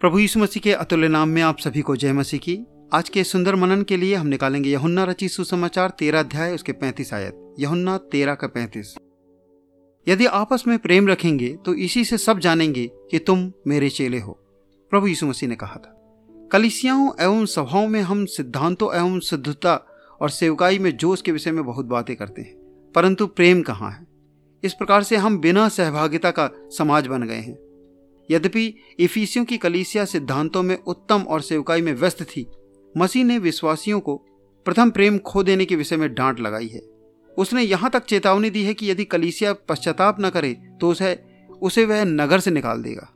प्रभु यीशु मसीह के अतुल्य नाम में आप सभी को जय मसीह की। आज के सुंदर मनन के लिए हम निकालेंगे यहुन्ना रची सुसमाचार तेरह अध्याय, उसके पैंतीस आयत। यहुन्ना तेरह का पैंतीस। यदि आपस में प्रेम रखेंगे तो इसी से सब जानेंगे कि तुम मेरे चेले हो, प्रभु यीशु मसीह ने कहा था। कलिसियाओं एवं सभाओं में हम सिद्धांतों एवं शुद्धता और सेवकाई में जोश के विषय में बहुत बातें करते हैं, परंतु प्रेम कहाँ है? इस प्रकार से हम बिना सहभागिता का समाज बन गए हैं। यद्यपि इफिसियों की कलीसिया सिद्धांतों में उत्तम और सेवकाई में व्यस्त थी, मसीह ने विश्वासियों को प्रथम प्रेम खो देने के विषय में डांट लगाई है। उसने यहाँ तक चेतावनी दी है कि यदि कलीसिया पश्चाताप न करे तो उसे उसे वह नगर से निकाल देगा।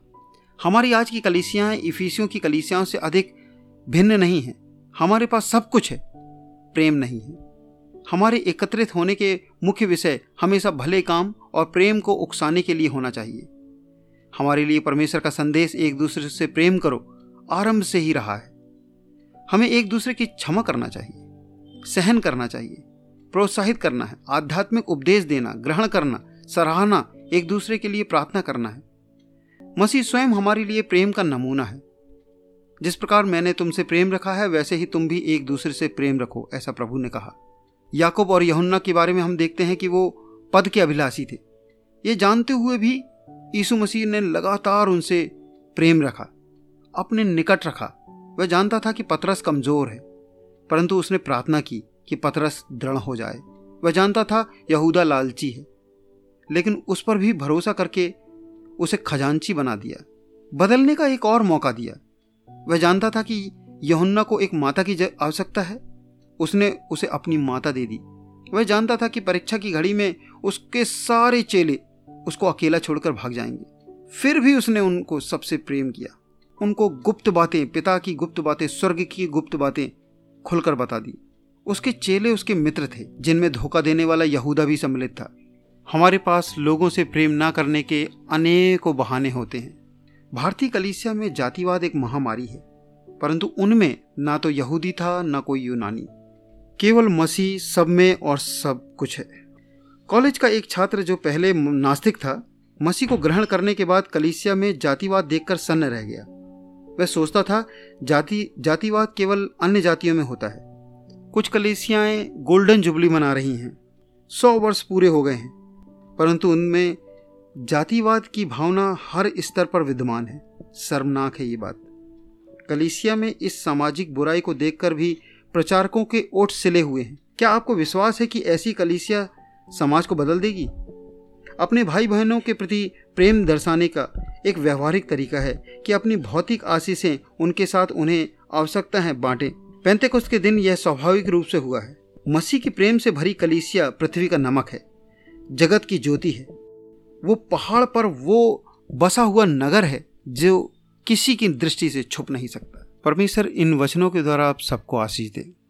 हमारी आज की कलीसियाएँ इफिसियों की कलीसियाओं से अधिक भिन्न नहीं हैं। हमारे पास सब कुछ है, प्रेम नहीं है। हमारे एकत्रित होने के मुख्य विषय हमेशा भले काम और प्रेम को उकसाने के लिए होना चाहिए। हमारे लिए परमेश्वर का संदेश एक दूसरे से प्रेम करो, आरंभ से ही रहा है। हमें एक दूसरे की क्षमा करना चाहिए, सहन करना चाहिए, प्रोत्साहित करना है, आध्यात्मिक उपदेश देना, ग्रहण करना, सराहना, एक दूसरे के लिए प्रार्थना करना है। मसीह स्वयं हमारे लिए प्रेम का नमूना है। जिस प्रकार मैंने तुमसे प्रेम रखा है, वैसे ही तुम भी एक दूसरे से प्रेम रखो, ऐसा प्रभु ने कहा। याकूब और यहुन्ना के बारे में हम देखते हैं कि वो पद के अभिलाषी थे। ये जानते हुए भी यीशु मसीह ने लगातार उनसे प्रेम रखा, अपने निकट रखा। वह जानता था कि पतरस कमज़ोर है, परंतु उसने प्रार्थना की कि पतरस दृढ़ हो जाए। वह जानता था यहूदा लालची है, लेकिन उस पर भी भरोसा करके उसे खजांची बना दिया, बदलने का एक और मौका दिया। वह जानता था कि यहुन्ना को एक माता की आवश्यकता है, उसने उसे अपनी माता दे दी। वह जानता था कि परीक्षा की घड़ी में उसके सारे चेले उसको अकेला छोड़कर भाग जाएँगे। फिर भी उसने उनको सबसे प्रेम किया। उनको गुप्त बातें, पिता की गुप्त बातें, स्वर्ग की गुप्त बातें खुलकर बता दी। उसके चेले उसके मित्र थे, जिनमें धोखा देने वाला यहूदा भी सम्मिलित था। हमारे पास लोगों से प्रेम ना करने के अनेकों बहाने होते हैं। भारतीय कलीसिया में जातिवाद एक महामारी है, परंतु उनमें ना तो यहूदी था, ना कोई यूनानी। केवल मसीह सब में और सब कुछ है। कॉलेज का एक छात्र जो पहले नास्तिक था, मसीह को ग्रहण करने के बाद कलीसिया में जातिवाद देखकर सन्न रह गया। वह सोचता था, जाति, जातिवाद केवल अन्य जातियों में होता है। कुछ कलीसियाएँ गोल्डन जुबली मना रही हैं। सौ वर्ष पूरे हो गए हैं, परंतु उनमें जातिवाद की भावना हर स्तर पर विद्यमान है। शर्मनाक है ये बात। कलीसिया में इस सामाजिक बुराई को देखकर भी प्रचारकों के ओठ सिले हुए हैं। क्या आपको विश्वास है कि ऐसी कलीसिया समाज को बदल देगी। अपने भाई बहनों के प्रति प्रेम दर्शाने का एक व्यवहारिक तरीका है कि अपनी भौतिक आशीषें उनके साथ उन्हें आवश्यकता है बांटे। पैंतेकुस्त के दिन यह स्वाभाविक रूप से हुआ है। मसीह के प्रेम से भरी कलीसिया पृथ्वी का नमक है। जगत की ज्योति है। वो पहाड़ पर वो बसा हुआ नगर है जो किसी की दृष्टि से छुप नहीं सकता। परमेश्वर इन वचनों के द्वारा आप सबको आशीष दे।